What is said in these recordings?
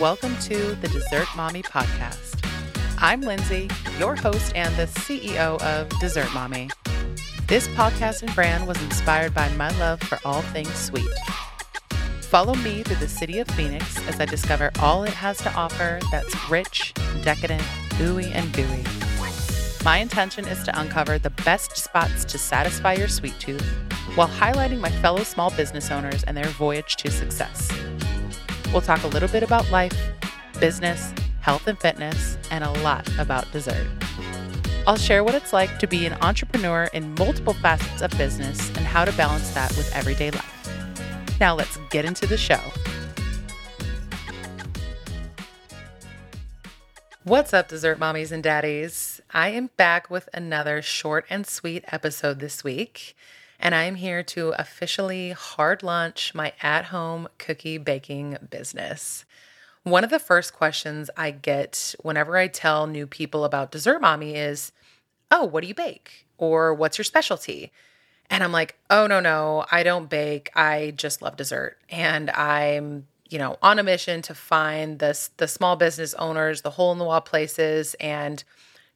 Welcome to the Dessert Mommy Podcast. I'm Lindsay, your host and the CEO of Dessert Mommy. This podcast and brand was inspired by my love for all things sweet. Follow me through the city of Phoenix as I discover all it has to offer that's rich, decadent, ooey, and gooey. My intention is to uncover the best spots to satisfy your sweet tooth while highlighting my fellow small business owners and their voyage to success. We'll talk a little bit about life, business, health and fitness, and a lot about dessert. I'll share what it's like to be an entrepreneur in multiple facets of business and how to balance that with everyday life. Now let's get into the show. What's up, dessert mommies and daddies? I am back with another short and sweet episode this week, and I am here to officially hard launch my at home cookie baking business. One of the first questions I get whenever I tell new people about Dessert Mommy is, Oh, what do you bake? Or what's your specialty? And I'm like, Oh, no, no, I don't bake. I just love dessert. And I'm you know, on a mission to find the the small business owners, the hole in the wall places, and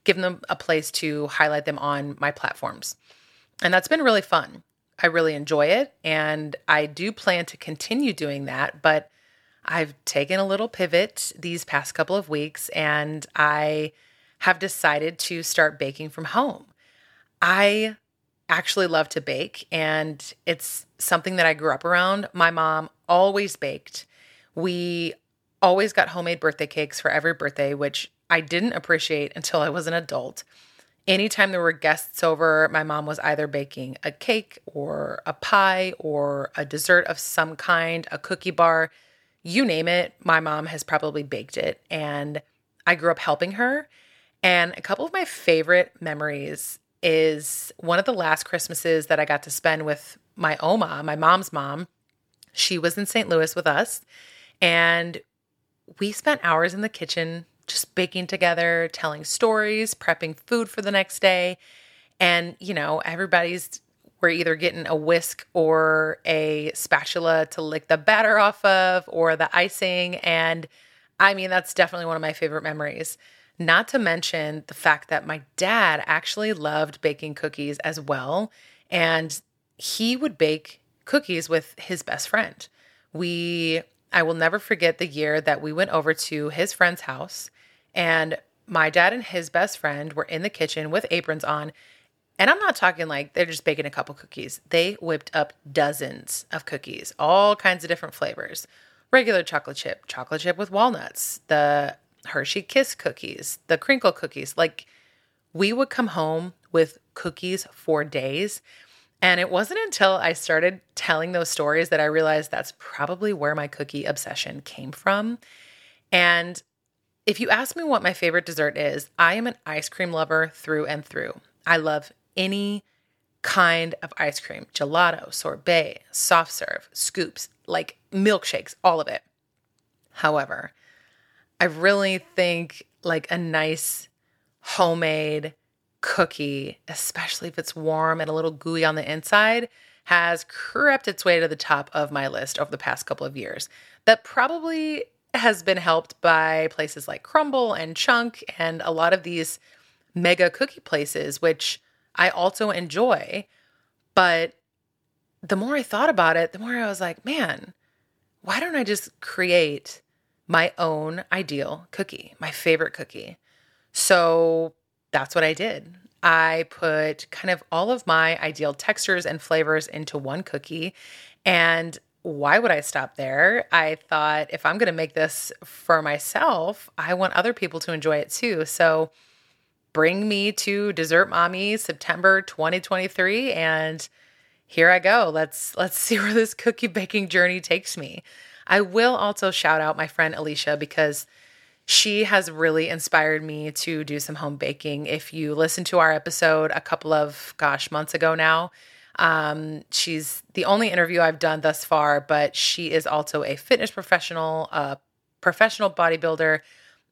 give them a place to highlight them on my platforms. And that's been really fun. I really enjoy it. And I do plan to continue doing that. But I've taken a little pivot these past couple of weeks and I have decided to start baking from home. I actually love to bake and it's something that I grew up around. My mom always baked we always got homemade birthday cakes for every birthday, which I didn't appreciate until I was an adult. Anytime there were guests over, my mom was either baking a cake or a pie or a dessert of some kind, a cookie bar, you name it. My mom has probably baked it. And I grew up helping her. And a couple of my favorite memories is one of the last Christmases that I got to spend with my Oma, my mom's mom. She was in St. Louis with us and we spent hours in the kitchen just baking together, telling stories, prepping food for the next day. And, you know, everybody's, we're either getting a whisk or a spatula to lick the batter off of or the icing. And I mean, that's definitely one of my favorite memories. Not to mention the fact that my dad actually loved baking cookies as well. And he would bake cookies with his best friend. We I will never forget the year that we went over to his friend's house and my dad and his best friend were in the kitchen with aprons on. And I'm not talking like they're just baking a couple cookies. They whipped up dozens of cookies, all kinds of different flavors. Regular chocolate chip, chocolate chip with walnuts, the Hershey Kiss cookies, the crinkle cookies. Like we would come home with cookies for days. And it wasn't until I started telling those stories that I realized that's probably where my cookie obsession came from. And if you ask me what my favorite dessert is, I am an ice cream lover through and through. I love any kind of ice cream gelato, sorbet, soft serve, scoops, like milkshakes, all of it. However, I really think like a nice homemade cookie, especially if it's warm and a little gooey on the inside, has crept its way to the top of my list over the past couple of years. That probably has been helped by places like Crumbl and Chunk and a lot of these mega cookie places, which I also enjoy. But the more I thought about it, the more I was like, man, why don't I just create my own ideal cookie, my favorite cookie? So that's what I did. I put kind of all of my ideal textures and flavors into one cookie. And why would I stop there? I thought if I'm going to make this for myself, I want other people to enjoy it too. So bring me to Dessert Mommy September 2023 and here I go. Let's let's see where this cookie baking journey takes me. I will also shout out my friend Alicia because she has really inspired me to do some home baking. If you listen to our episode a couple of, gosh, months ago now, um, she's the only interview I've done thus far, but she is also a fitness professional, a professional bodybuilder,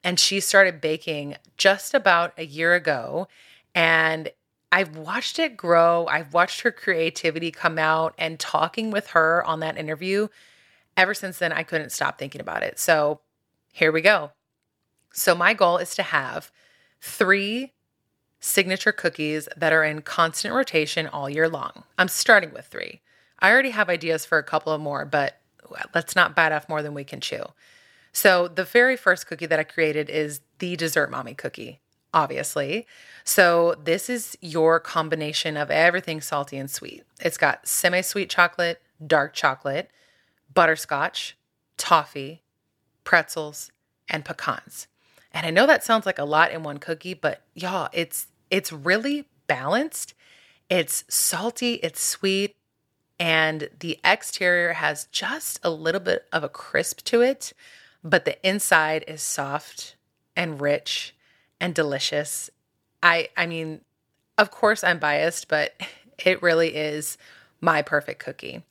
and she started baking just about a year ago. And I've watched it grow. I've watched her creativity come out, and talking with her on that interview ever since then, I couldn't stop thinking about it. So here we go. So, my goal is to have three signature cookies that are in constant rotation all year long. I'm starting with three. I already have ideas for a couple of more, but let's not bite off more than we can chew. So, the very first cookie that I created is the dessert mommy cookie, obviously. So, this is your combination of everything salty and sweet. It's got semi sweet chocolate, dark chocolate, butterscotch, toffee, pretzels, and pecans. And I know that sounds like a lot in one cookie, but y'all, it's it's really balanced. It's salty, it's sweet, and the exterior has just a little bit of a crisp to it, but the inside is soft and rich and delicious. I I mean, of course I'm biased, but it really is my perfect cookie.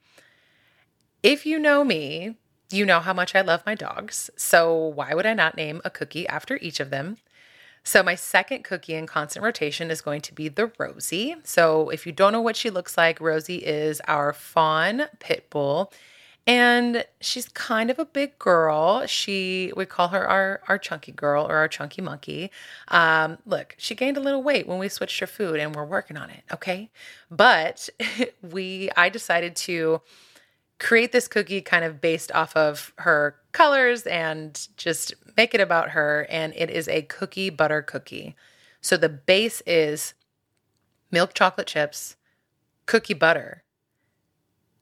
If you know me, you know how much I love my dogs. So why would I not name a cookie after each of them? So my second cookie in constant rotation is going to be the Rosie. So if you don't know what she looks like, Rosie is our fawn pit bull. And she's kind of a big girl. She we call her our our chunky girl or our chunky monkey. Um, look, she gained a little weight when we switched her food, and we're working on it. Okay, but we I decided to create this cookie kind of based off of her colors and just make it about her. And it is a cookie butter cookie. So the base is milk chocolate chips, cookie butter,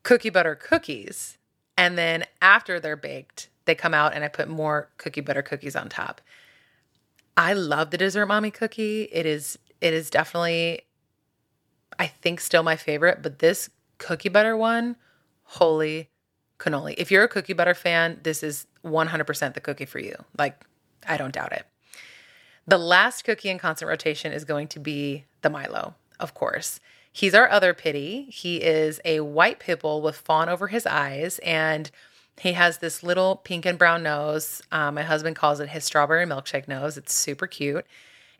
cookie butter cookies. And then after they're baked, they come out and I put more cookie butter cookies on top. I love the dessert mommy cookie. It is it is definitely I think still my favorite, but this cookie butter one holy cannoli. If you're a cookie butter fan, this is 100% the cookie for you. Like, I don't doubt it. The last cookie in constant rotation is going to be the Milo, of course. He's our other pity. He is a white pit bull with fawn over his eyes, and he has this little pink and brown nose. Um, my husband calls it his strawberry milkshake nose. It's super cute.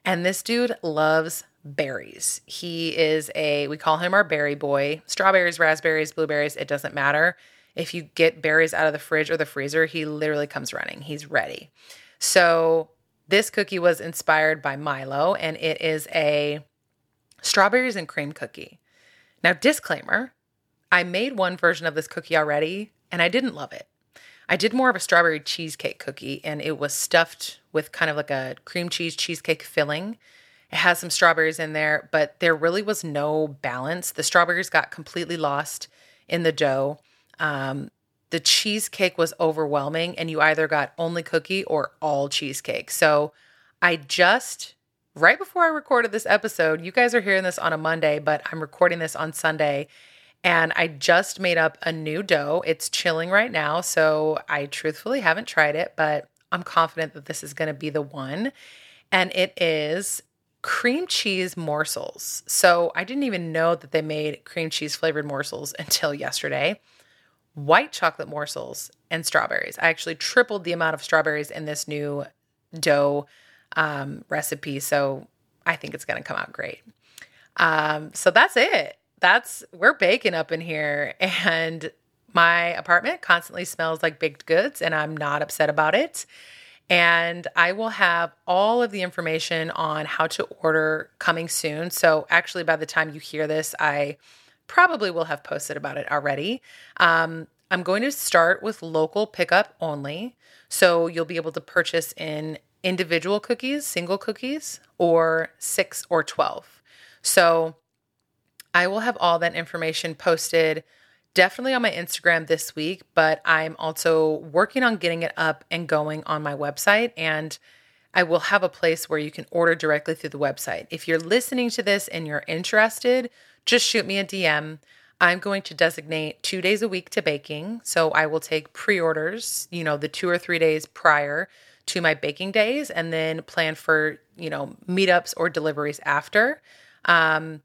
And this dude loves berries. He is a, we call him our berry boy. Strawberries, raspberries, blueberries, it doesn't matter. If you get berries out of the fridge or the freezer, he literally comes running. He's ready. So, this cookie was inspired by Milo and it is a strawberries and cream cookie. Now, disclaimer I made one version of this cookie already and I didn't love it. I did more of a strawberry cheesecake cookie and it was stuffed with kind of like a cream cheese cheesecake filling. It has some strawberries in there, but there really was no balance. The strawberries got completely lost in the dough. Um, the cheesecake was overwhelming, and you either got only cookie or all cheesecake. So I just, right before I recorded this episode, you guys are hearing this on a Monday, but I'm recording this on Sunday. And I just made up a new dough. It's chilling right now. So I truthfully haven't tried it, but I'm confident that this is going to be the one. And it is cream cheese morsels. So I didn't even know that they made cream cheese flavored morsels until yesterday. White chocolate morsels and strawberries. I actually tripled the amount of strawberries in this new dough um, recipe. So I think it's going to come out great. Um, so that's it. That's, we're baking up in here. And my apartment constantly smells like baked goods, and I'm not upset about it. And I will have all of the information on how to order coming soon. So, actually, by the time you hear this, I probably will have posted about it already. Um, I'm going to start with local pickup only. So, you'll be able to purchase in individual cookies, single cookies, or six or 12. So, I will have all that information posted definitely on my Instagram this week, but I'm also working on getting it up and going on my website. And I will have a place where you can order directly through the website. If you're listening to this and you're interested, just shoot me a DM. I'm going to designate two days a week to baking. So I will take pre orders, you know, the two or three days prior to my baking days, and then plan for, you know, meetups or deliveries after. Um,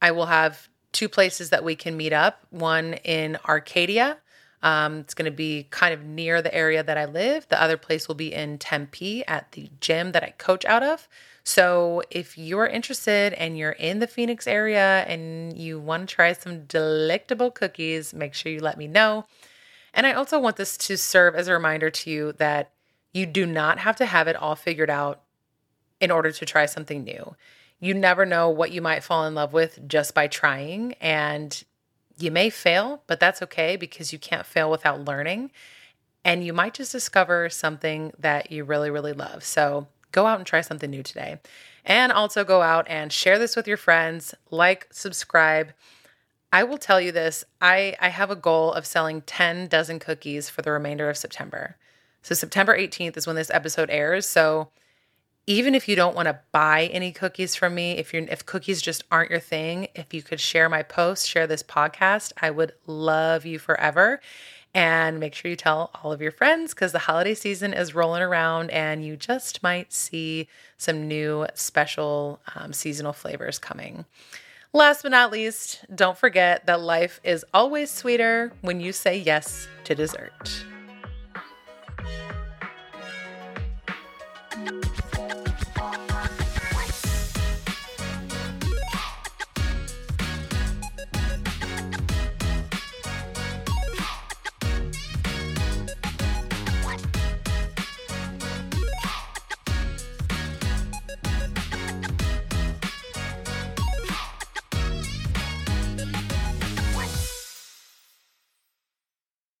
I will have two places that we can meet up one in Arcadia. Um, it's going to be kind of near the area that I live. The other place will be in Tempe at the gym that I coach out of. So if you're interested and you're in the Phoenix area and you want to try some delectable cookies, make sure you let me know. And I also want this to serve as a reminder to you that you do not have to have it all figured out in order to try something new. You never know what you might fall in love with just by trying. And you may fail, but that's okay because you can't fail without learning. And you might just discover something that you really, really love. So go out and try something new today. And also go out and share this with your friends, like, subscribe. I will tell you this I, I have a goal of selling 10 dozen cookies for the remainder of September. So, September 18th is when this episode airs. So, even if you don't want to buy any cookies from me, if you're if cookies just aren't your thing, if you could share my post, share this podcast, I would love you forever. And make sure you tell all of your friends because the holiday season is rolling around and you just might see some new special um, seasonal flavors coming. Last but not least, don't forget that life is always sweeter when you say yes to dessert.